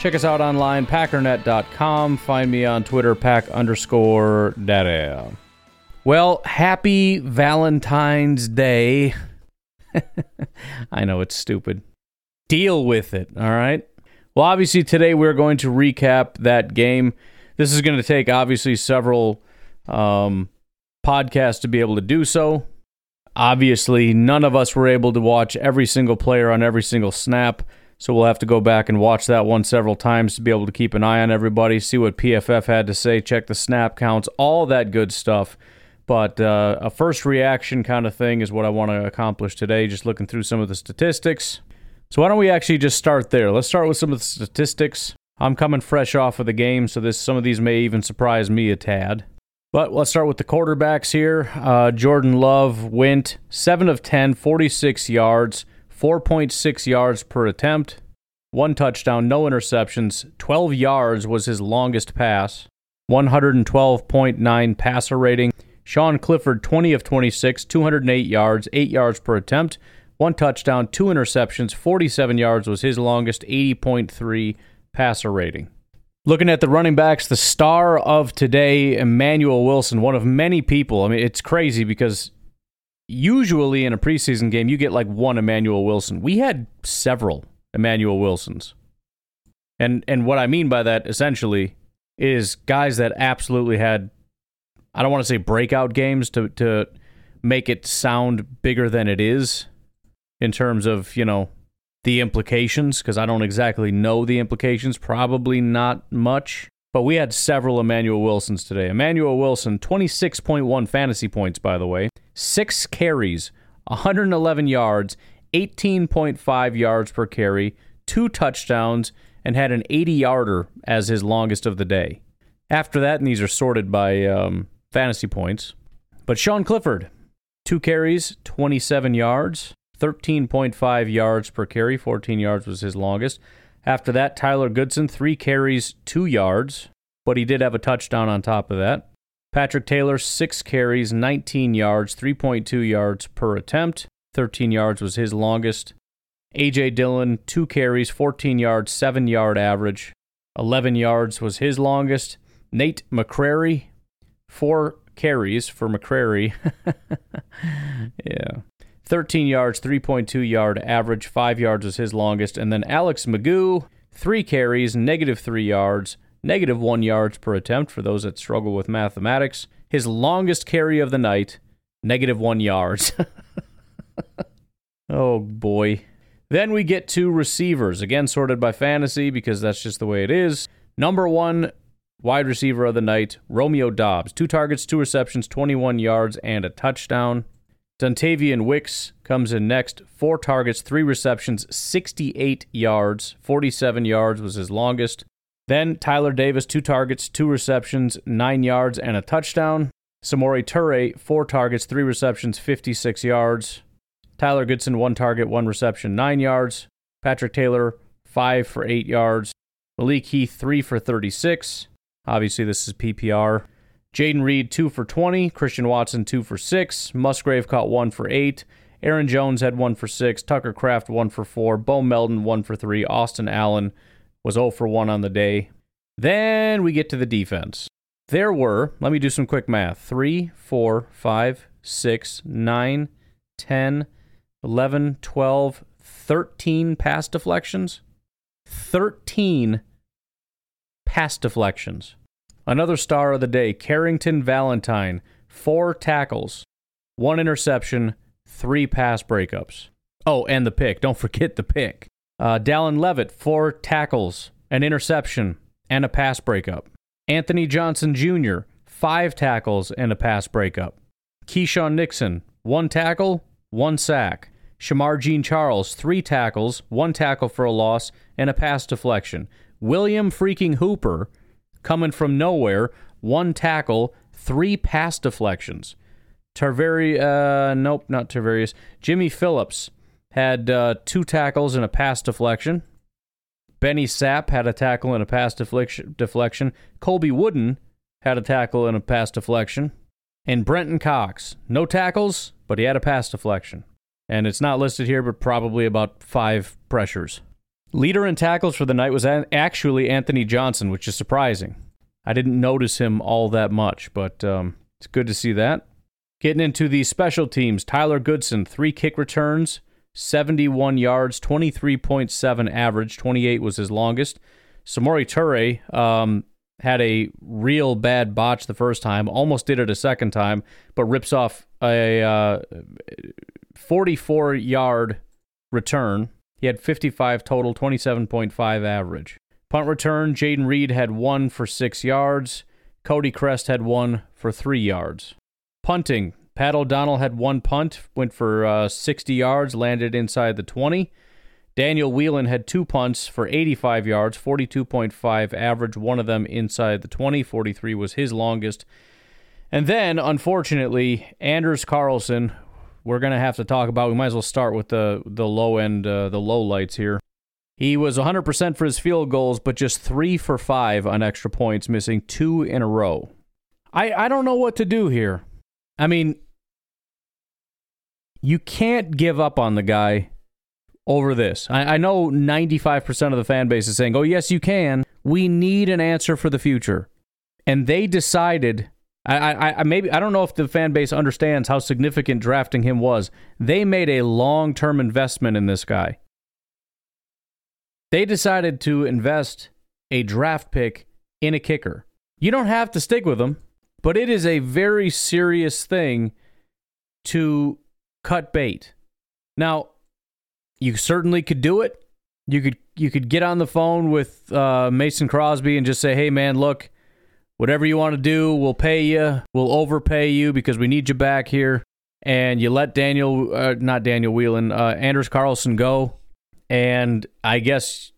Check us out online, packernet.com. Find me on Twitter, pack underscore daddy. Well, happy Valentine's Day. I know it's stupid. Deal with it, all right? Well, obviously, today we're going to recap that game. This is going to take, obviously, several um, podcasts to be able to do so. Obviously, none of us were able to watch every single player on every single snap. So we'll have to go back and watch that one several times to be able to keep an eye on everybody, see what PFF had to say, check the snap counts, all that good stuff. But uh, a first reaction kind of thing is what I want to accomplish today, just looking through some of the statistics. So why don't we actually just start there? Let's start with some of the statistics. I'm coming fresh off of the game, so this some of these may even surprise me a tad. But let's start with the quarterbacks here. Uh, Jordan Love went 7 of 10, 46 yards, 4.6 yards per attempt, one touchdown, no interceptions. 12 yards was his longest pass, 112.9 passer rating. Sean Clifford, 20 of 26, 208 yards, 8 yards per attempt, one touchdown, two interceptions, 47 yards was his longest, 80.3 passer rating. Looking at the running backs, the star of today, Emmanuel Wilson, one of many people. I mean, it's crazy because usually in a preseason game, you get like one Emmanuel Wilson. We had several Emmanuel Wilsons. And and what I mean by that essentially is guys that absolutely had I don't want to say breakout games to to make it sound bigger than it is in terms of, you know, the implications because I don't exactly know the implications, probably not much. But we had several Emmanuel Wilsons today. Emmanuel Wilson, 26.1 fantasy points, by the way, six carries, 111 yards, 18.5 yards per carry, two touchdowns, and had an 80 yarder as his longest of the day. After that, and these are sorted by um, fantasy points. But Sean Clifford, two carries, 27 yards, 13.5 yards per carry. 14 yards was his longest. After that, Tyler Goodson, three carries, two yards, but he did have a touchdown on top of that. Patrick Taylor, six carries, 19 yards, 3.2 yards per attempt. 13 yards was his longest. A.J. Dillon, two carries, 14 yards, 7 yard average. 11 yards was his longest. Nate McCrary, four carries for McCrary. yeah. 13 yards, 3.2 yard average, 5 yards was his longest. And then Alex McGough, 3 carries, negative 3 yards, negative 1 yards per attempt for those that struggle with mathematics. His longest carry of the night, negative 1 yards. oh boy. Then we get to receivers, again sorted by fantasy because that's just the way it is. Number 1 wide receiver of the night, Romeo Doubs. 2 targets, 2 receptions, 21 yards and a touchdown. Dontayvion Wicks comes in next. Four targets, three receptions, 68 yards. 47 yards was his longest. Then Tyler Davis, two targets, two receptions, nine yards, and a touchdown. Samori Toure, four targets, three receptions, 56 yards. Tyler Goodson, one target, one reception, nine yards. Patrick Taylor, five for eight yards. Malik Heath, three for 36. Obviously, this is PPR. Jayden Reed, 2 for 20. Christian Watson, 2 for 6. Musgrave caught 1 for 8. Aaron Jones had 1 for 6. Tucker Kraft, 1 for 4. Bo Melton, 1 for 3. Austin Allen was 0 for 1 on the day. Then we get to the defense. There were, let me do some quick math 3, 4, 5, 6, 9, 10, 11, 12, 13 pass deflections. 13 pass deflections. Another star of the day, Carrington Valentine, four tackles, one interception, three pass breakups. Oh, and the pick. Don't forget the pick. Uh, Dallin Leavitt, four tackles, an interception, and a pass breakup. Anthony Johnson Jr., five tackles and a pass breakup. Keisean Nixon, one tackle, one sack. Shemar Jean Charles, three tackles, one tackle for a loss, and a pass deflection. William freaking Hooper, coming from nowhere, one tackle, three pass deflections. Tarveri, uh, nope, not Tarvarius. Jimmy Phillips had uh, two tackles and a pass deflection. Benny Sapp had a tackle and a pass deflection. Colby Wooden had a tackle and a pass deflection. And Brenton Cox, no tackles, but he had a pass deflection. And it's not listed here, but probably about five pressures. Leader in tackles for the night was actually Anthony Johnson, which is surprising. I didn't notice him all that much, but um, it's good to see that. Getting into the special teams, Tyler Goodson, three kick returns, 71 yards, 23.7 average, 28 was his longest. Samori Toure um, had a real bad botch the first time, almost did it a second time, but rips off a uh, 44 yard return. He had 55 total, 27.5 average. Punt return, Jayden Reed had one for six yards. Cody Chrest had one for three yards. Punting. Pat O'Donnell had one punt, went for uh, 60 yards, landed inside the 20. Daniel Whelan had two punts for 85 yards, 42.5 average, one of them inside the 20. 43 was his longest. And then, unfortunately, Anders Carlson, we're going to have to talk about. We might as well start with the, the low end, uh, the low lights here. He was 100% for his field goals, but just three for five on extra points, missing two in a row. I, I don't know what to do here. I mean, you can't give up on the guy over this. I, I know 95% of the fan base is saying, oh, yes, you can. We need an answer for the future. And they decided. I, I, I maybe I don't know if the fan base understands how significant drafting him was. They made a long term investment in this guy. They decided to invest a draft pick in a kicker. You don't have to stick with him. But it is a very serious thing to cut bait. Now, you certainly could do it. You could you could get on the phone with uh, Mason Crosby and just say, "Hey, man, look, whatever you want to do, we'll pay you. We'll overpay you because we need you back here." And you let Daniel, uh, not Daniel Whelan, uh, Anders Carlson go. And I guess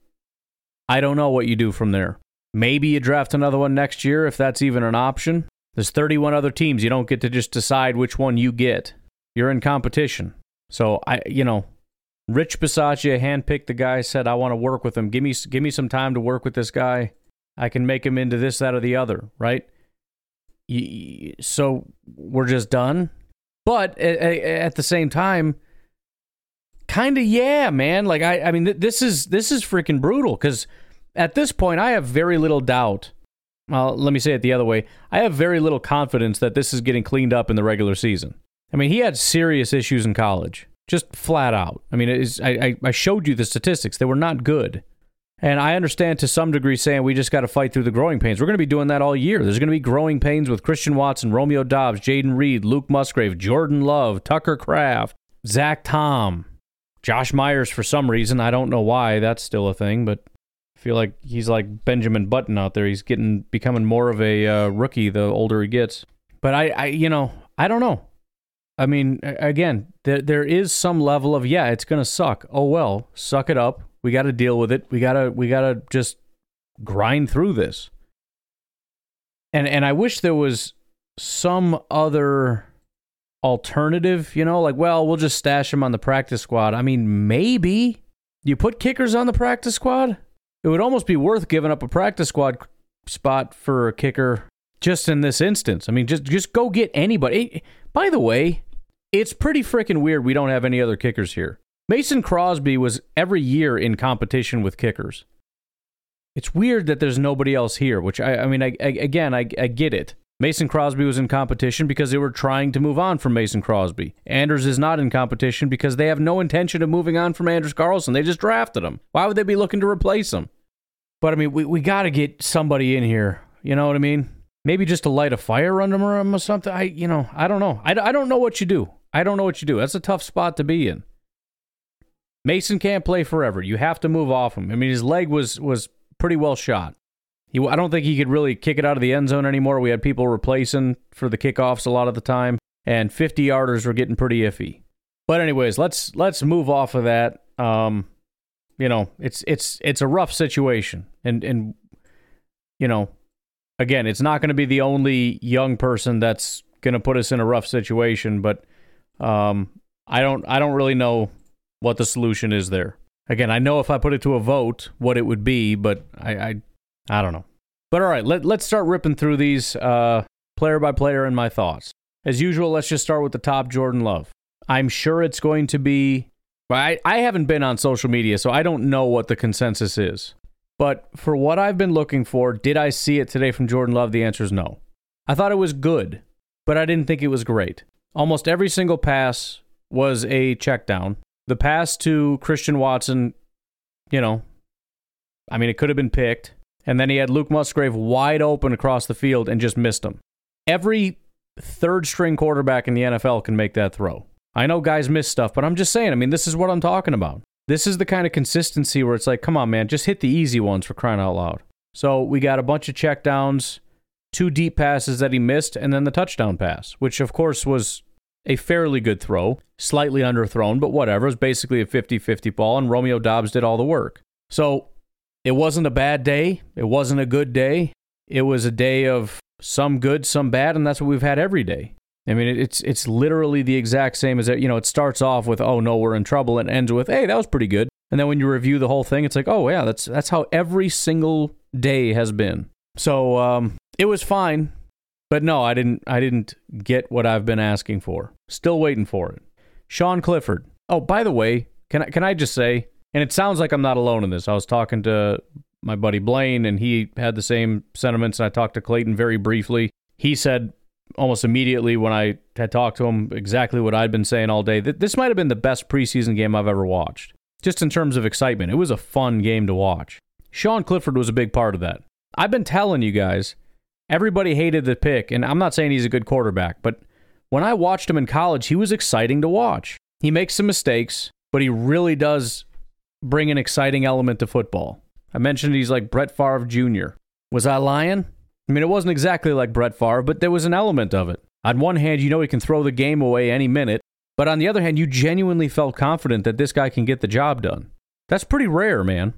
I don't know what you do from there. Maybe you draft another one next year if that's even an option. There's 31 other teams. You don't get to just decide which one you get. You're in competition. So I, you know, Rich Bisaccia handpicked the guy. Said, "I want to work with him. Give me, give me some time to work with this guy. I can make him into this, that, or the other." Right. So we're just done. But at the same time, kind of yeah, man. Like I, I mean, this is this is freaking brutal because at this point, I have very little doubt well, let me say it the other way. I have very little confidence that this is getting cleaned up in the regular season. I mean, he had serious issues in college, just flat out. I mean, I, I showed you the statistics; they were not good. And I understand to some degree saying we just got to fight through the growing pains. We're going to be doing that all year. There's going to be growing pains with Christian Watson, Romeo Doubs, Jayden Reed, Luke Musgrave, Jordan Love, Tucker Kraft, Zach Tom, Josh Myers for some reason. I don't know why that's still a thing, but I feel like he's like Benjamin Button out there. He's getting becoming more of a uh, rookie the older he gets. But I, I, you know, I don't know. I mean, again, there there is some level of yeah, it's gonna suck. Oh well, suck it up. We got to deal with it. We gotta we gotta just grind through this. And and I wish there was some other alternative. You know, like well, we'll just stash him on the practice squad. I mean, maybe you put kickers on the practice squad. It would almost be worth giving up a practice squad spot for a kicker just in this instance. I mean, just just go get anybody. By the way, it's pretty freaking weird we don't have any other kickers here. Mason Crosby was every year in competition with kickers. It's weird that there's nobody else here, which I, I mean, I, I, again, I, I get it. Mason Crosby was in competition because they were trying to move on from Mason Crosby. Anders is not in competition because they have no intention of moving on from Anders Carlson. They just drafted him. Why would they be looking to replace him? But I mean, we, we got to get somebody in here. You know what I mean? Maybe just to light a fire under him or something. I, you know, I don't know. I, I don't know what you do. I don't know what you do. That's a tough spot to be in. Mason can't play forever. You have to move off him. I mean, his leg was was pretty well shot. He, I don't think he could really kick it out of the end zone anymore. We had people replacing for the kickoffs a lot of the time, and 50 yarders were getting pretty iffy. But anyways, let's let's move off of that. Um, you know, it's it's it's a rough situation, and and you know, again, it's not going to be the only young person that's going to put us in a rough situation, but um, I don't I don't really know what the solution is there. Again, I know if I put it to a vote what it would be, but I I, I don't know. But all right, let let's start ripping through these uh, player by player and my thoughts. As usual, let's just start with the top Jordan Love. I'm sure it's going to be I, I haven't been on social media, so I don't know what the consensus is. But for what I've been looking for, did I see it today from Jordan Love? The answer is no. I thought it was good, but I didn't think it was great. Almost every single pass was a check down. The pass to Christian Watson, you know, I mean, it could have been picked. And then he had Luke Musgrave wide open across the field and just missed him. Every third string quarterback in the NFL can make that throw. I know guys miss stuff, but I'm just saying, I mean, this is what I'm talking about. This is the kind of consistency where it's like, come on, man, just hit the easy ones for crying out loud. So we got a bunch of checkdowns, two deep passes that he missed, and then the touchdown pass, which of course was a fairly good throw, slightly underthrown, but whatever. It was basically a 50 50 ball, and Romeo Doubs did all the work. So it wasn't a bad day. It wasn't a good day. It was a day of some good, some bad, and that's what we've had every day. I mean, it's it's literally the exact same as. You know, it starts off with "Oh no, we're in trouble," and ends with "Hey, that was pretty good." And then when you review the whole thing, it's like, "Oh yeah, that's that's how every single day has been." So um, it was fine, but no, I didn't I didn't get what I've been asking for. Still waiting for it. Sean Clifford. Oh, by the way, can I can I just say? And it sounds like I'm not alone in this. I was talking to my buddy Blaine, and he had the same sentiments. And I talked to Clayton very briefly. He said almost immediately when I had talked to him exactly what I'd been saying all day. That this might have been the best preseason game I've ever watched. Just in terms of excitement, it was a fun game to watch. Sean Clifford was a big part of that. I've been telling you guys, everybody hated the pick, and I'm not saying he's a good quarterback, but when I watched him in college, he was exciting to watch. He makes some mistakes, but he really does bring an exciting element to football. I mentioned he's like Brett Favre Jr. Was I lying? I mean, it wasn't exactly like Brett Favre, but there was an element of it. On one hand, you know he can throw the game away any minute, but on the other hand, you genuinely felt confident that this guy can get the job done. That's pretty rare, man.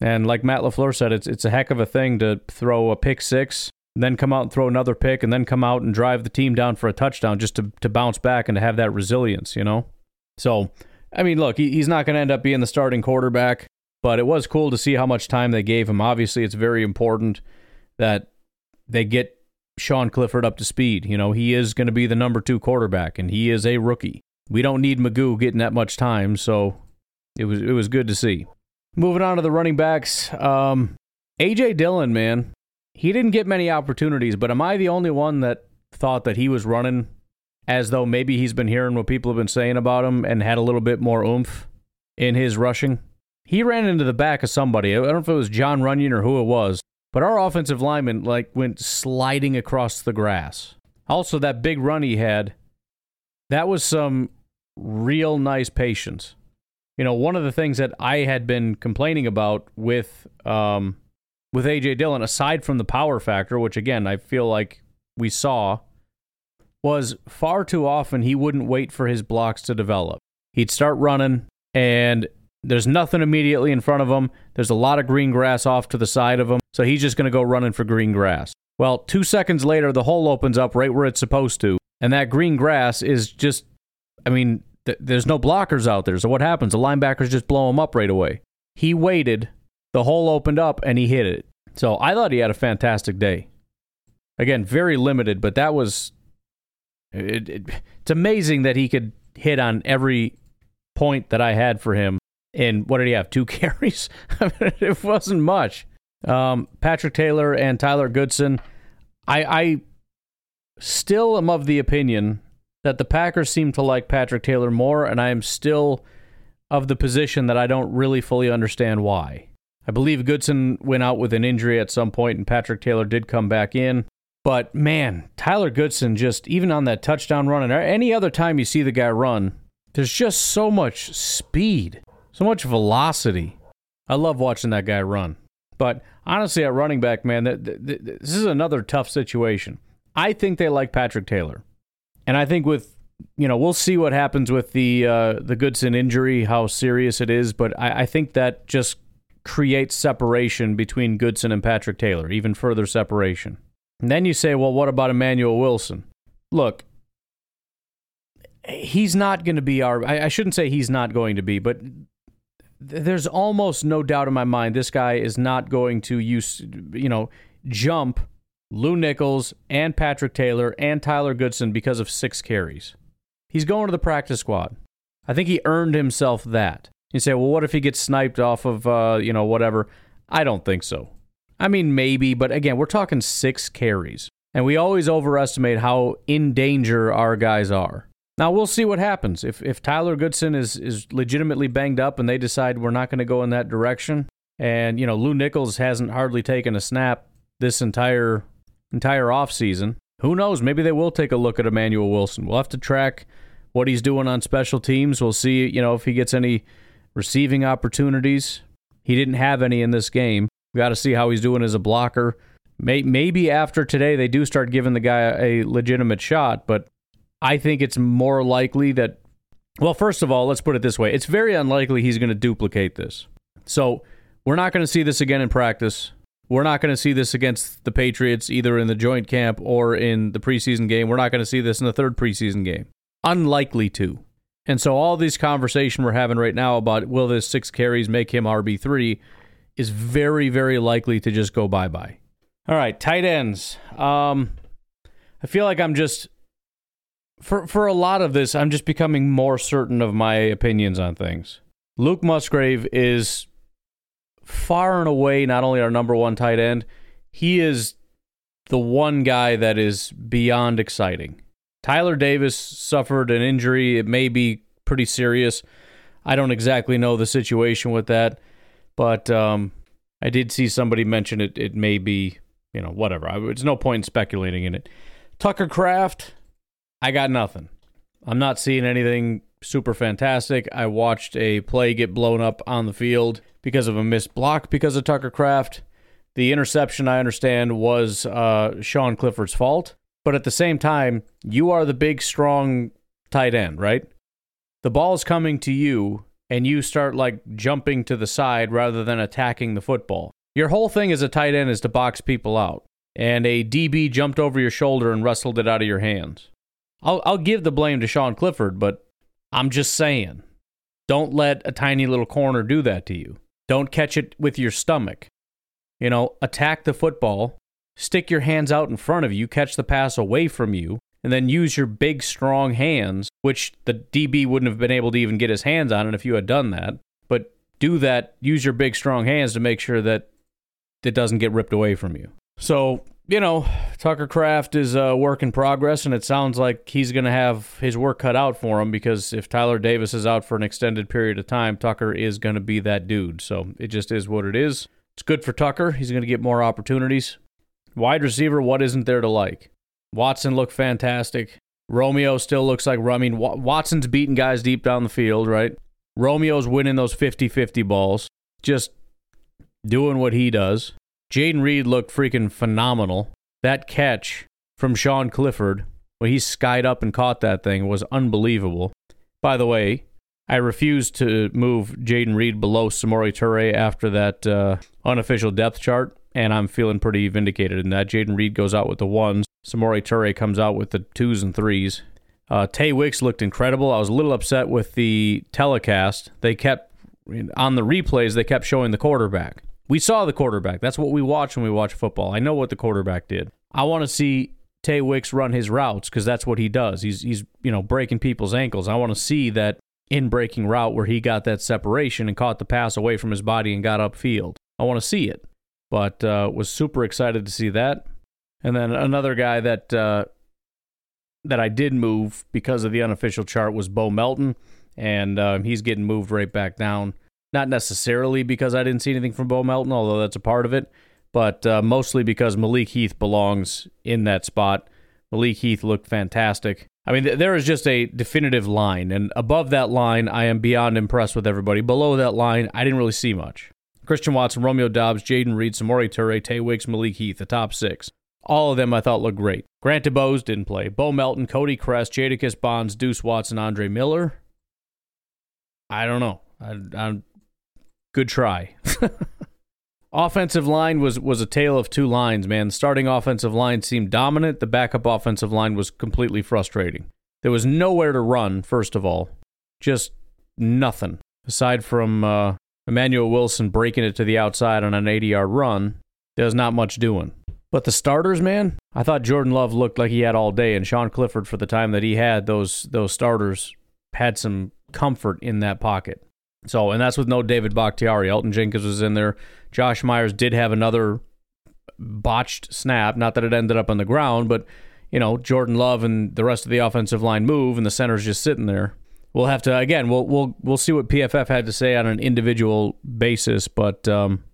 And like Matt LaFleur said, it's it's a heck of a thing to throw a pick six, then come out and throw another pick, and then come out and drive the team down for a touchdown just to, to bounce back and to have that resilience, you know? So, I mean, look, he, he's not going to end up being the starting quarterback, but it was cool to see how much time they gave him. Obviously, it's very important that they get Sean Clifford up to speed. You know, he is going to be the number two quarterback, and he is a rookie. We don't need McGough getting that much time, so it was it was good to see. Moving on to the running backs, um, AJ Dillon, man, he didn't get many opportunities, but am I the only one that thought that he was running as though maybe he's been hearing what people have been saying about him and had a little bit more oomph in his rushing? He ran into the back of somebody. I don't know if it was Jon Runyan or who it was, but our offensive lineman like went sliding across the grass. Also, that big run he had, that was some real nice patience. You know, one of the things that I had been complaining about with um, with AJ Dillon, aside from the power factor, which again I feel like we saw, was far too often he wouldn't wait for his blocks to develop. He'd start running, and there's nothing immediately in front of him. There's a lot of green grass off to the side of him. So he's just going to go running for green grass. Well, two seconds later, the hole opens up right where it's supposed to. And that green grass is just, I mean, th- there's no blockers out there. So what happens? The linebackers just blow him up right away. He waited, the hole opened up, and he hit it. So I thought he had a fantastic day. Again, very limited, but that was. It, it, it's amazing that he could hit on every point that I had for him and what did he have? Two carries? It wasn't much. Um, Patrick Taylor and Tyler Goodson. I, I still am of the opinion that the Packers seem to like Patrick Taylor more, and I am still of the position that I don't really fully understand why. I believe Goodson went out with an injury at some point, and Patrick Taylor did come back in. But man, Tyler Goodson just, even on that touchdown run, and any other time you see the guy run, there's just so much speed. So much velocity. I love watching that guy run. But honestly, at running back, man, th- th- th- this is another tough situation. I think they like Patrick Taylor, and I think with you know we'll see what happens with the uh, the Goodson injury, how serious it is. But I, I think that just creates separation between Goodson and Patrick Taylor, even further separation. And then you say, well, what about Emmanuel Wilson? Look, he's not going to be our. I, I shouldn't say he's not going to be, but there's almost no doubt in my mind this guy is not going to use, you know, jump Lew Nichols and Patrick Taylor and Tyler Goodson because of six carries. He's going to the practice squad. I think he earned himself that. You say, well, what if he gets sniped off of, uh, you know, whatever? I don't think so. I mean, maybe, but again, we're talking six carries. And we always overestimate how in danger our guys are. Now we'll see what happens. If if Tyler Goodson is is legitimately banged up and they decide we're not going to go in that direction, and you know Lew Nichols hasn't hardly taken a snap this entire entire offseason, who knows? Maybe they will take a look at Emmanuel Wilson. We'll have to track what he's doing on special teams. We'll see, you know, if he gets any receiving opportunities. He didn't have any in this game. We got to see how he's doing as a blocker. Maybe after today they do start giving the guy a legitimate shot, but I think it's more likely that. Well, first of all, let's put it this way: it's very unlikely he's going to duplicate this. So we're not going to see this again in practice. We're not going to see this against the Patriots either in the joint camp or in the preseason game. We're not going to see this in the third preseason game. Unlikely to. And so all this conversation we're having right now about will this six carries make him RB3 is very, very likely to just go bye bye. All right, tight ends. Um, I feel like I'm just for for a lot of this, I'm just becoming more certain of my opinions on things. Luke Musgrave is far and away not only our number one tight end, he is the one guy that is beyond exciting. Tyler Davis suffered an injury. It may be pretty serious. I don't exactly know the situation with that, but um, I did see somebody mention it. It may be, you know, whatever. I, no point in speculating in it. Tucker Kraft, I got nothing. I'm not seeing anything super fantastic. I watched a play get blown up on the field because of a missed block because of Tucker Kraft. The interception, I understand, was uh, Sean Clifford's fault. But at the same time, you are the big, strong tight end, right? The ball's coming to you, and you start like jumping to the side rather than attacking the football. Your whole thing as a tight end is to box people out. And a DB jumped over your shoulder and wrestled it out of your hands. I'll, I'll give the blame to Sean Clifford, but I'm just saying, don't let a tiny little corner do that to you. Don't catch it with your stomach. You know, attack the football, stick your hands out in front of you, catch the pass away from you, and then use your big, strong hands, which the DB wouldn't have been able to even get his hands on it if you had done that. But do that, use your big, strong hands to make sure that it doesn't get ripped away from you. So you know, Tucker Kraft is a work in progress, and it sounds like he's going to have his work cut out for him because if Tyler Davis is out for an extended period of time, Tucker is going to be that dude. So it just is what it is. It's good for Tucker. He's going to get more opportunities. Wide receiver, what isn't there to like? Watson looked fantastic. Romeo still looks like, I mean, Watson's beating guys deep down the field, right? Romeo's winning those 50 50 balls, just doing what he does. Jayden Reed looked freaking phenomenal. That catch from Sean Clifford, when he skied up and caught that thing, was unbelievable. By the way, I refuse to move Jayden Reed below Samori Toure after that uh, unofficial depth chart, and I'm feeling pretty vindicated in that. Jayden Reed goes out with the ones. Samori Toure comes out with the twos and threes. Uh, Tay Wicks looked incredible. I was a little upset with the telecast. They kept, on the replays, they kept showing the quarterback. We saw the quarterback. That's what we watch when we watch football. I know what the quarterback did. I want to see Tay Wicks run his routes because that's what he does. He's he's you know breaking people's ankles. I want to see that in breaking route where he got that separation and caught the pass away from his body and got upfield. I want to see it. But uh, was super excited to see that. And then another guy that uh, that I did move because of the unofficial chart was Bo Melton, and uh, he's getting moved right back down. Not necessarily because I didn't see anything from Bo Melton, although that's a part of it, but uh, mostly because Malik Heath belongs in that spot. Malik Heath looked fantastic. I mean, th- there is just a definitive line, and above that line, I am beyond impressed with everybody. Below that line, I didn't really see much. Christian Watson, Romeo Doubs, Jayden Reed, Samori Toure, Tay Wicks, Malik Heath, the top six. All of them I thought looked great. Grant DuBose didn't play. Bo Melton, Cody Chrest, Jadakis Bonds, Deuce Watson, Andre Miller. I don't know. I, I'm Good try. offensive line was was a tale of two lines, man. The starting offensive line seemed dominant. The backup offensive line was completely frustrating. There was nowhere to run, first of all. Just nothing. Aside from uh, Emmanuel Wilson breaking it to the outside on an 80 yard run, there's not much doing. But the starters, man, I thought Jordan Love looked like he had all day, and Sean Clifford, for the time that he had, those those starters had some comfort in that pocket. So, and that's with no David Bakhtiari. Elgton Jenkins was in there. Josh Myers did have another botched snap. Not that it ended up on the ground, but you know, Jordan Love and the rest of the offensive line move, and the center's just sitting there. We'll have to again. We'll we'll we'll see what PFF had to say on an individual basis, but um,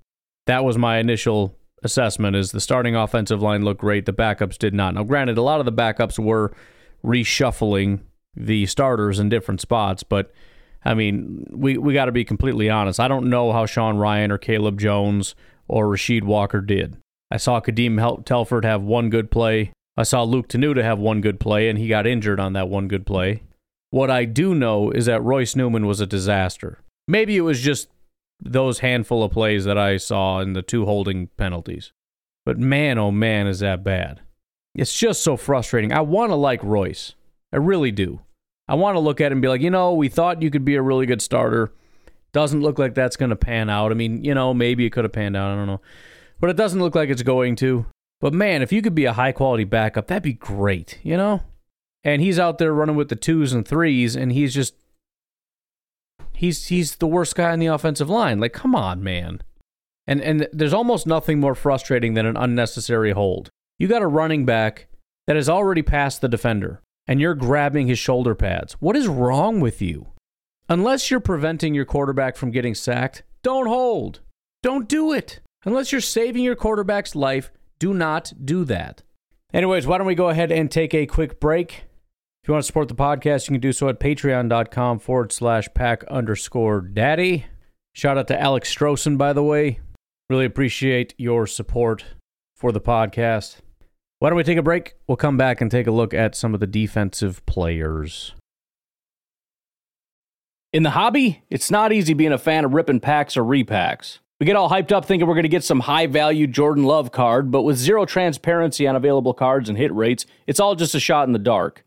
that was my initial assessment. Is the starting offensive line looked great, the backups did not. Now, granted, a lot of the backups were reshuffling the starters in different spots, but I mean, we, we got to be completely honest. I don't know how Sean Rhyan or Caleb Jones or Rasheed Walker did. I saw Kadeem Telfort have one good play. I saw Luke Tenuta have one good play, and he got injured on that one good play. What I do know is that Royce Newman was a disaster. Maybe it was just those handful of plays that I saw in the two holding penalties. But man, oh man, is that bad. It's just so frustrating. I want to like Royce. I really do. I want to look at him and be like, you know, we thought you could be a really good starter. Doesn't look like that's going to pan out. I mean, you know, maybe it could have panned out. I don't know. But it doesn't look like it's going to. But man, if you could be a high quality backup, that'd be great, you know? And he's out there running with the twos and threes, and he's just he's he's the worst guy on the offensive line. Like, come on, man. And and there's almost nothing more frustrating than an unnecessary hold. You got a running back that has already passed the defender and you're grabbing his shoulder pads. What is wrong with you? Unless you're preventing your quarterback from getting sacked, don't hold. Don't do it. Unless you're saving your quarterback's life, do not do that. Anyways, why don't we go ahead and take a quick break? If you want to support the podcast, you can do so at patreon.com forward slash pack underscore daddy. Shout out to Alex Strossen, by the way. Really appreciate your support for the podcast. Why don't we take a break? We'll come back and take a look at some of the defensive players. In the hobby, it's not easy being a fan of ripping packs or repacks. We get all hyped up thinking we're going to get some high value Jordan Love card, but with zero transparency on available cards and hit rates, it's all just a shot in the dark.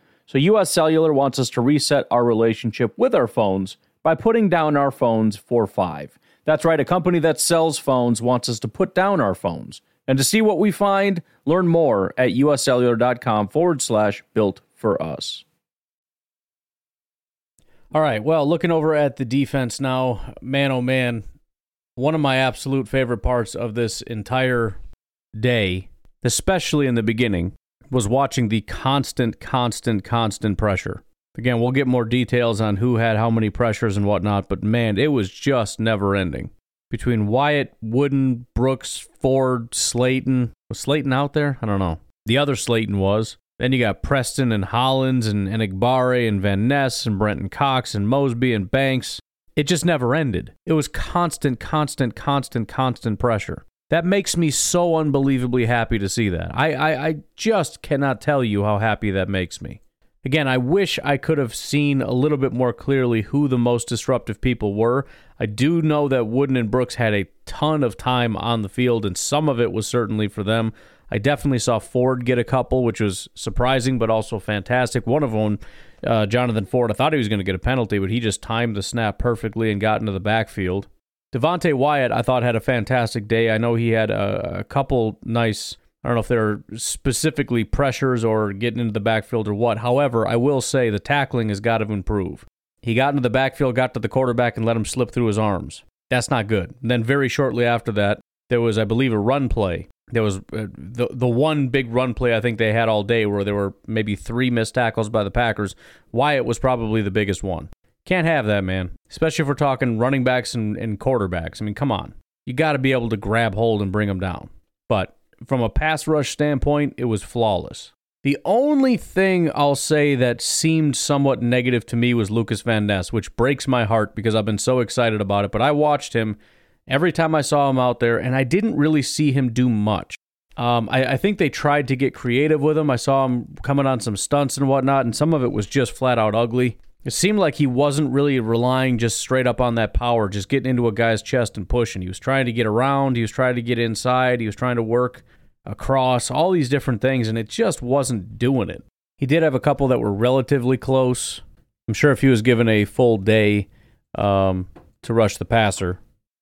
So US Cellular wants us to reset our relationship with our phones by putting down our phones for five. That's right, a company that sells phones wants us to put down our phones. And to see what we find, learn more at uscellular.com forward slash built for us. All right, well, looking over at the defense now, man, oh man, one of my absolute favorite parts of this entire day, especially in the beginning, was watching the constant, constant, constant pressure. Again, we'll get more details on who had how many pressures and whatnot, but man, it was just never ending between Wyatt, Wooden, Brooks, Ford, Slayton. Was Slayton out there? I don't know. The other Slayton was. Then you got Preston and Hollins and, and and Van Ness and Brenton Cox and Mosby and Banks. It just never ended. It was constant, constant, constant, constant pressure. That makes me so unbelievably happy to see that. I, I, I just cannot tell you how happy that makes me. Again, I wish I could have seen a little bit more clearly who the most disruptive people were. I do know that Wooden and Brooks had a ton of time on the field, and some of it was certainly for them. I definitely saw Ford get a couple, which was surprising, but also fantastic. One of them, uh, Jonathan Ford, I thought he was going to get a penalty, but he just timed the snap perfectly and got into the backfield. Devonte Wyatt, I thought had a fantastic day. I know he had a, a couple nice. I don't know if they're specifically pressures or getting into the backfield or what. However, I will say the tackling has got to improve. He got into the backfield, got to the quarterback, and let him slip through his arms. That's not good. And then very shortly after that, there was, I believe, a run play. There was uh, the the one big run play I think they had all day where there were maybe three missed tackles by the Packers. Wyatt was probably the biggest one. Can't have that, man. Especially if we're talking running backs and, and quarterbacks. I mean, come on. You got to be able to grab hold and bring them down. But from a pass rush standpoint, it was flawless. The only thing I'll say that seemed somewhat negative to me was Lucas Van Ness, which breaks my heart because I've been so excited about it. But I watched him every time I saw him out there, and I didn't really see him do much. Um, I, I, think they tried to get creative with him. I saw him coming on some stunts and whatnot, and some of it was just flat out ugly. It seemed like he wasn't really relying just straight up on that power, just getting into a guy's chest and pushing. He was trying to get around, he was trying to get inside, he was trying to work across, all these different things, and it just wasn't doing it. He did have a couple that were relatively close. I'm sure if he was given a full day um, to rush the passer,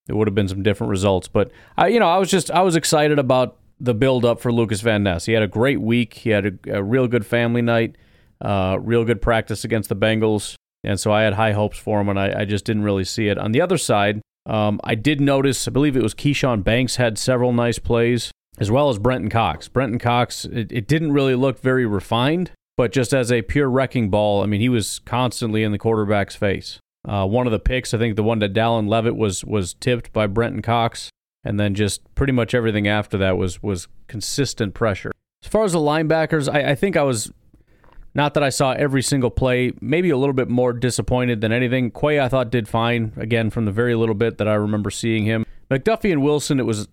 it would have been some different results. But I, you know, I was just I was excited about the build up for Lucas Van Ness. He had a great week. He had a, a real good family night. Uh, real good practice against the Bengals. And so I had high hopes for him, and I, I just didn't really see it. On the other side, um, I did notice, I believe it was Keshawn Banks had several nice plays, as well as Brenton Cox. Brenton Cox, it, it didn't really look very refined, but just as a pure wrecking ball, I mean, he was constantly in the quarterback's face. Uh, one of the picks, I think the one that Dallin Leavitt was was tipped by Brenton Cox, and then just pretty much everything after that was was consistent pressure. As far as the linebackers, I, I think I was not that I saw every single play, maybe a little bit more disappointed than anything. Quay, I thought, did fine, again, from the very little bit that I remember seeing him. McDuffie and Wilson, it was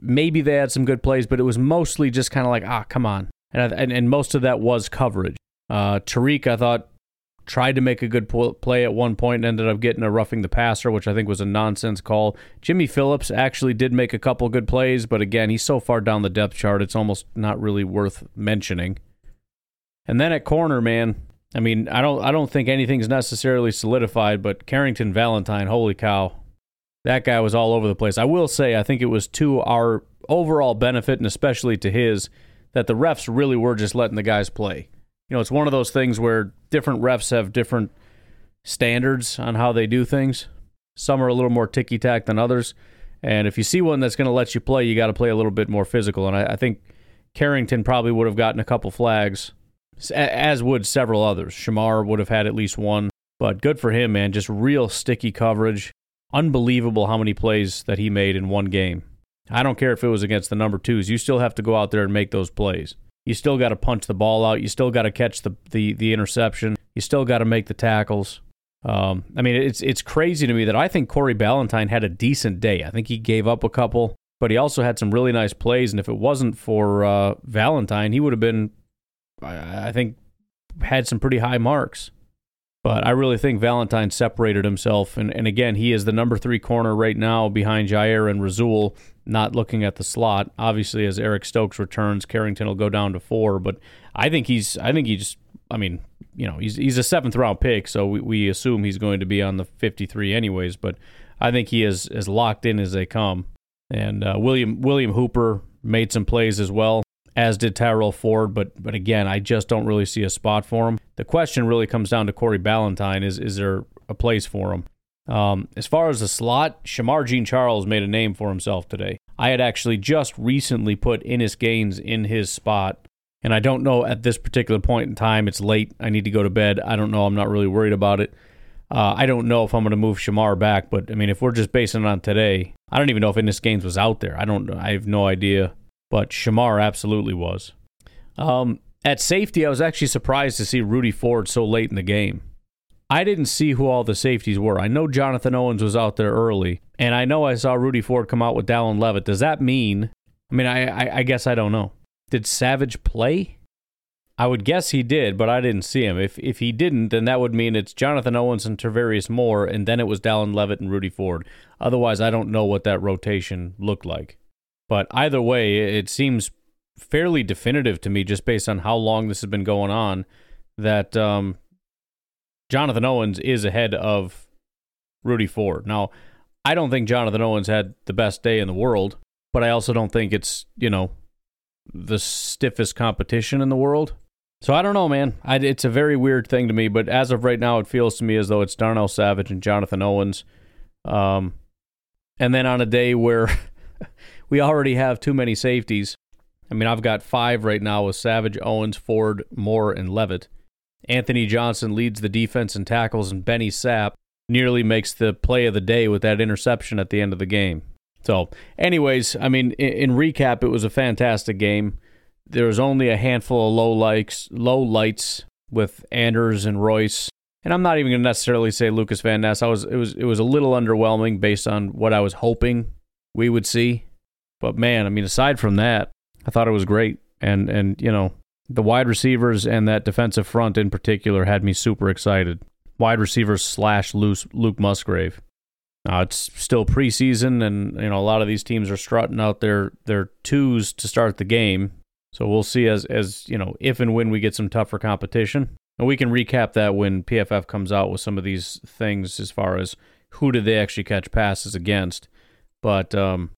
maybe they had some good plays, but it was mostly just kind of like, ah, come on. And, and, and most of that was coverage. Uh, Tariq, I thought, tried to make a good play at one point and ended up getting a roughing the passer, which I think was a nonsense call. Jimmy Phillips actually did make a couple good plays, but again, he's so far down the depth chart, it's almost not really worth mentioning. And then at corner, man, I mean, I don't I don't think anything's necessarily solidified, but Carrington Valentine, holy cow. That guy was all over the place. I will say I think it was to our overall benefit and especially to his that the refs really were just letting the guys play. You know, it's one of those things where different refs have different standards on how they do things. Some are a little more ticky tack than others. And if you see one that's going to let you play, you got to play a little bit more physical. And I, I think Carrington probably would have gotten a couple flags as would several others. Shemar would have had at least one, but good for him, man. Just real sticky coverage. Unbelievable how many plays that he made in one game. I don't care if it was against the number twos. You still have to go out there and make those plays. You still got to punch the ball out. You still got to catch the, the, the interception. You still got to make the tackles. Um, I mean, it's it's crazy to me that I think Corey Ballentine had a decent day. I think he gave up a couple, but he also had some really nice plays. And if it wasn't for uh, Valentine, he would have been I think had some pretty high marks. But I really think Valentine separated himself. And, and again, he is the number three corner right now behind Jair and Rasul, not looking at the slot. Obviously, as Eric Stokes returns, Carrington will go down to four. But I think he's, I think he's, I mean, you know, he's, he's a seventh round pick, so we, we assume he's going to be on the 53 anyways. But I think he is as locked in as they come. And uh, William William Hooper made some plays as well as did Tyrell Ford. But but again, I just don't really see a spot for him. The question really comes down to Corey Ballentine: is is there a place for him? Um, as far as the slot, Shemar Jean Charles made a name for himself today. I had actually just recently put Innis Gaines in his spot, and I don't know at this particular point in time. It's late. I need to go to bed. I don't know. I'm not really worried about it. Uh, I don't know if I'm going to move Shemar back, but I mean, if we're just basing it on today, I don't even know if Innis Gaines was out there. I don't. I have no idea but Shemar absolutely was. Um, at safety, I was actually surprised to see Rudy Ford so late in the game. I didn't see who all the safeties were. I know Jonathan Owens was out there early, and I know I saw Rudy Ford come out with Dallin Leavitt. Does that mean? I mean, I, I, I guess I don't know. Did Savage play? I would guess he did, but I didn't see him. If if he didn't, then that would mean it's Jonathan Owens and Tarvarius Moore, and then it was Dallin Leavitt and Rudy Ford. Otherwise, I don't know what that rotation looked like. But either way, it seems fairly definitive to me, just based on how long this has been going on, that um, Jonathan Owens is ahead of Rudy Ford. Now, I don't think Jonathan Owens had the best day in the world, but I also don't think it's, you know, the stiffest competition in the world. So I don't know, man. I, it's a very weird thing to me, but as of right now, it feels to me as though it's Darnell Savage and Jonathan Owens. Um, and then on a day where we already have too many safeties, I mean, I've got five right now with Savage, Owens, Ford, Moore, and Leavitt. Anthony Johnson leads the defense and tackles, and Benny Sapp nearly makes the play of the day with that interception at the end of the game. So, anyways, I mean, in, in recap, it was a fantastic game. There was only a handful of low likes, low lights with Anders and Royce, and I'm not even going to necessarily say Lucas Van Ness. I was it was it was a little underwhelming based on what I was hoping we would see. But man, I mean, aside from that, I thought it was great, and and you know the wide receivers and that defensive front in particular had me super excited. Wide receivers slash Luke Musgrave. Uh, it's still preseason, and you know a lot of these teams are strutting out their their twos to start the game. So we'll see as as you know if and when we get some tougher competition, and we can recap that when PFF comes out with some of these things as far as who did they actually catch passes against. But um,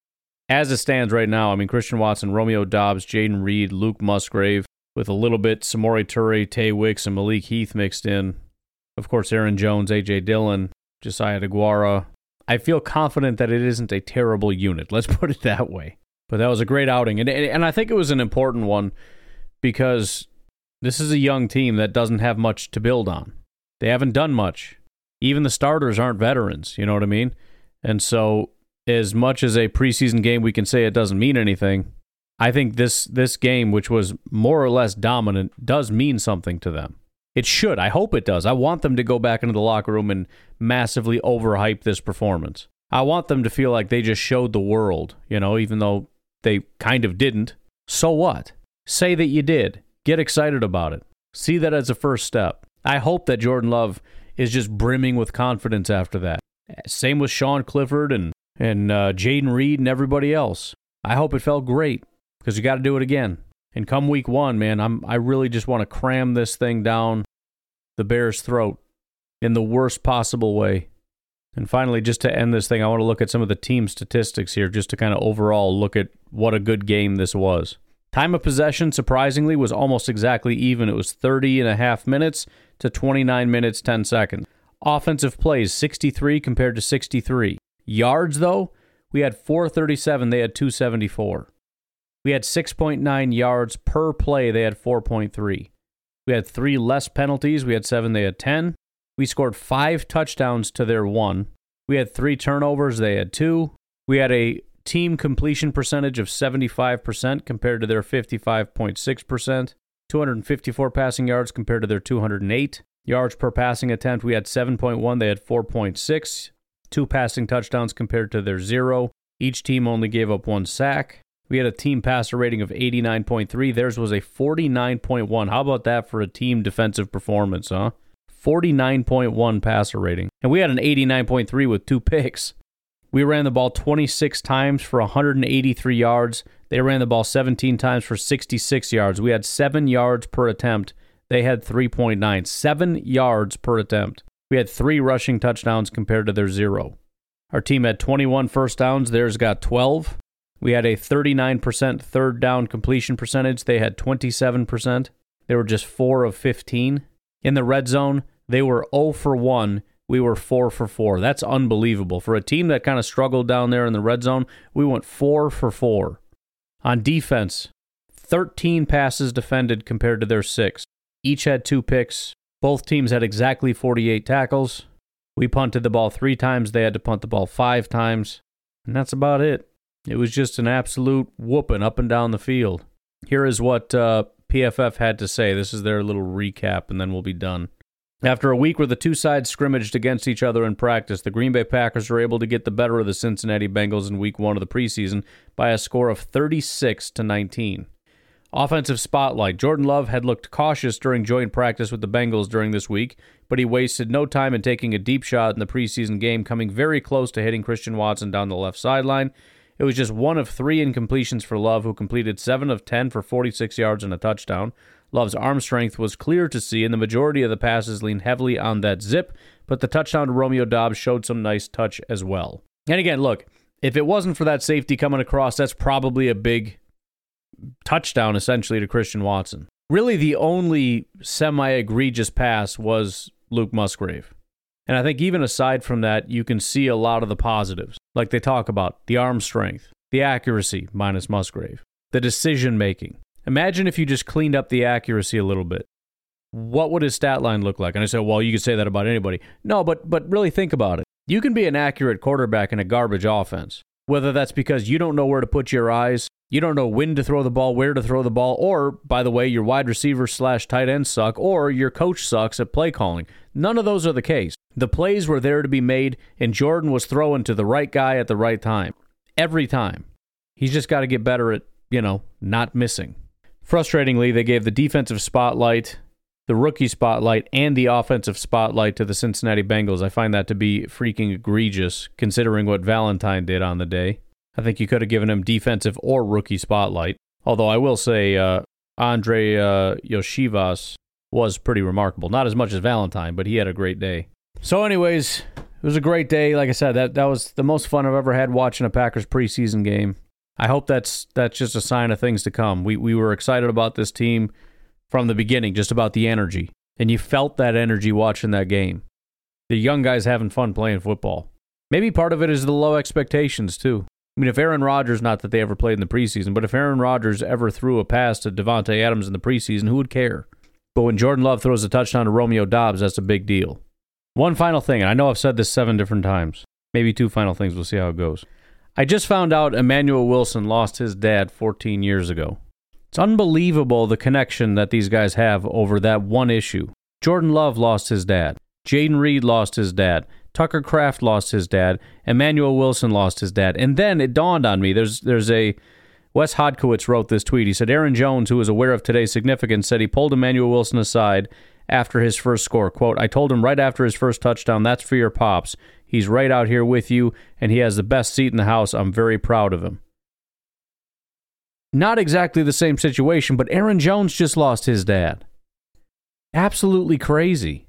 as it stands right now, I mean Christian Watson, Romeo Doubs, Jayden Reed, Luke Musgrave, with a little bit Samori Toure, Tay Wicks, and Malik Heath mixed in. Of course, Aaron Jones, AJ Dillon, Josiah DeGuara. I feel confident that it isn't a terrible unit. Let's put it that way. But that was a great outing, and and I think it was an important one because this is a young team that doesn't have much to build on. They haven't done much. Even the starters aren't veterans. You know what I mean? And so, as much as a preseason game, we can say it doesn't mean anything. I think this this game, which was more or less dominant, does mean something to them. It should. I hope it does. I want them to go back into the locker room and massively overhype this performance. I want them to feel like they just showed the world, you know, even though they kind of didn't. So what? Say that you did. Get excited about it. See that as a first step. I hope that Jordan Love is just brimming with confidence after that. Same with Sean Clifford and and uh, Jayden Reed and everybody else. I hope it felt great because you got to do it again. And come week one, man, I'm I really just want to cram this thing down the Bears' throat in the worst possible way. And finally, just to end this thing, I want to look at some of the team statistics here, just to kind of overall look at what a good game this was. Time of possession, surprisingly, was almost exactly even. It was 30 and a half minutes to 29 minutes, 10 seconds. Offensive plays, 63 compared to 63. Yards, though, we had 437, they had 274. We had 6.9 yards per play. They had 4.3. We had three less penalties. We had seven. They had 10. We scored five touchdowns to their one. We had three turnovers. They had two. We had a team completion percentage of 75% compared to their 55.6%. 254 passing yards compared to their 208. Yards per passing attempt, we had 7.1. They had 4.6. Two passing touchdowns compared to their zero. Each team only gave up one sack. We had a team passer rating of 89.3. Theirs was a 49.1. How about that for a team defensive performance, huh? 49.1 passer rating. And we had an 89.3 with two picks. We ran the ball 26 times for 183 yards. They ran the ball 17 times for 66 yards. We had 7 yards per attempt. They had 3.9. 7 yards per attempt. We had 3 rushing touchdowns compared to their 0. Our team had 21 first downs. Theirs got 12. We had a 39% third down completion percentage. They had 27%. They were just 4 of 15. In the red zone, they were 0 for 1. We were 4 for 4. That's unbelievable. For a team that kind of struggled down there in the red zone, we went 4 for 4. On defense, 13 passes defended compared to their 6. Each had two picks. Both teams had exactly 48 tackles. We punted the ball three times. They had to punt the ball five times. And that's about it. It was just an absolute whooping up and down the field. Here is what uh, PFF had to say. This is their little recap, and then we'll be done. After a week where the two sides scrimmaged against each other in practice, the Green Bay Packers were able to get the better of the Cincinnati Bengals in week 1 of the preseason by a score of 36 to 19. Offensive spotlight. Jordan Love had looked cautious during joint practice with the Bengals during this week, but he wasted no time in taking a deep shot in the preseason game, coming very close to hitting Christian Watson down the left sideline. It was just one of three incompletions for Love, who completed 7 of 10 for 46 yards and a touchdown. Love's arm strength was clear to see, and the majority of the passes leaned heavily on that zip, but the touchdown to Romeo Doubs showed some nice touch as well. And again, look, if it wasn't for that safety coming across, that's probably a big touchdown essentially to Christian Watson. Really, the only semi egregious pass was Luke Musgrave. And I think even aside from that, you can see a lot of the positives. Like they talk about the arm strength, the accuracy minus Musgrave, the decision making. Imagine if you just cleaned up the accuracy a little bit. What would his stat line look like? And I said, well, you could say that about anybody. No, but but really think about it. You can be an accurate quarterback in a garbage offense. Whether that's because you don't know where to put your eyes, you don't know when to throw the ball, where to throw the ball, or, by the way, your wide receiver slash tight end suck, or your coach sucks at play calling. None of those are the case. The plays were there to be made, and Jordan was throwing to the right guy at the right time. Every time. He's just got to get better at, you know, not missing. Frustratingly, they gave the defensive spotlight, the rookie spotlight, and the offensive spotlight to the Cincinnati Bengals. I find that to be freaking egregious, considering what Valentine did on the day. I think you could have given him defensive or rookie spotlight. Although I will say, uh, Andrei uh, Iosivas was pretty remarkable. Not as much as Valentine, but he had a great day. So, anyways, it was a great day. Like I said, that that was the most fun I've ever had watching a Packers preseason game. I hope that's that's just a sign of things to come. We we were excited about this team from the beginning, just about the energy, and you felt that energy watching that game. The young guys having fun playing football. Maybe part of it is the low expectations too. I mean, if Aaron Rodgers, not that they ever played in the preseason, but if Aaron Rodgers ever threw a pass to Davante Adams in the preseason, who would care? But when Jordan Love throws a touchdown to Romeo Doubs, that's a big deal. One final thing, and I know I've said this seven different times. Maybe two final things. We'll see how it goes. I just found out Emmanuel Wilson lost his dad 14 years ago. It's unbelievable the connection that these guys have over that one issue. Jordan Love lost his dad. Jayden Reed lost his dad. Tucker Kraft lost his dad. Emmanuel Wilson lost his dad. And then it dawned on me. There's there's a Wes Hodkiewicz wrote this tweet. He said Aaron Jones, who was aware of today's significance, said he pulled Emmanuel Wilson aside after his first score. Quote, I told him right after his first touchdown, that's for your pops. He's right out here with you, and he has the best seat in the house. I'm very proud of him. Not exactly the same situation, but Aaron Jones just lost his dad. Absolutely crazy.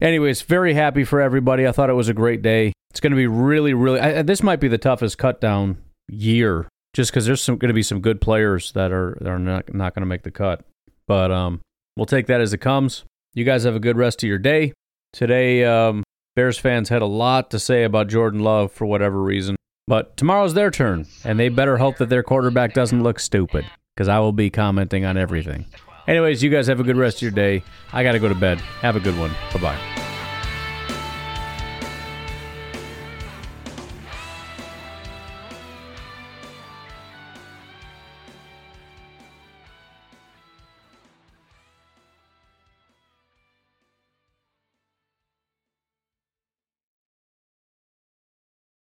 Anyways, very happy for everybody. I thought it was a great day. It's going to be really, really. I, this might be the toughest cut down year, just because there's some going to be some good players that are that are not not going to make the cut. But um, we'll take that as it comes. You guys have a good rest of your day. Today, um, Bears fans had a lot to say about Jordan Love for whatever reason. But tomorrow's their turn, and they better hope that their quarterback doesn't look stupid, because I will be commenting on everything. Anyways, you guys have a good rest of your day. I got to go to bed. Have a good one. Bye bye.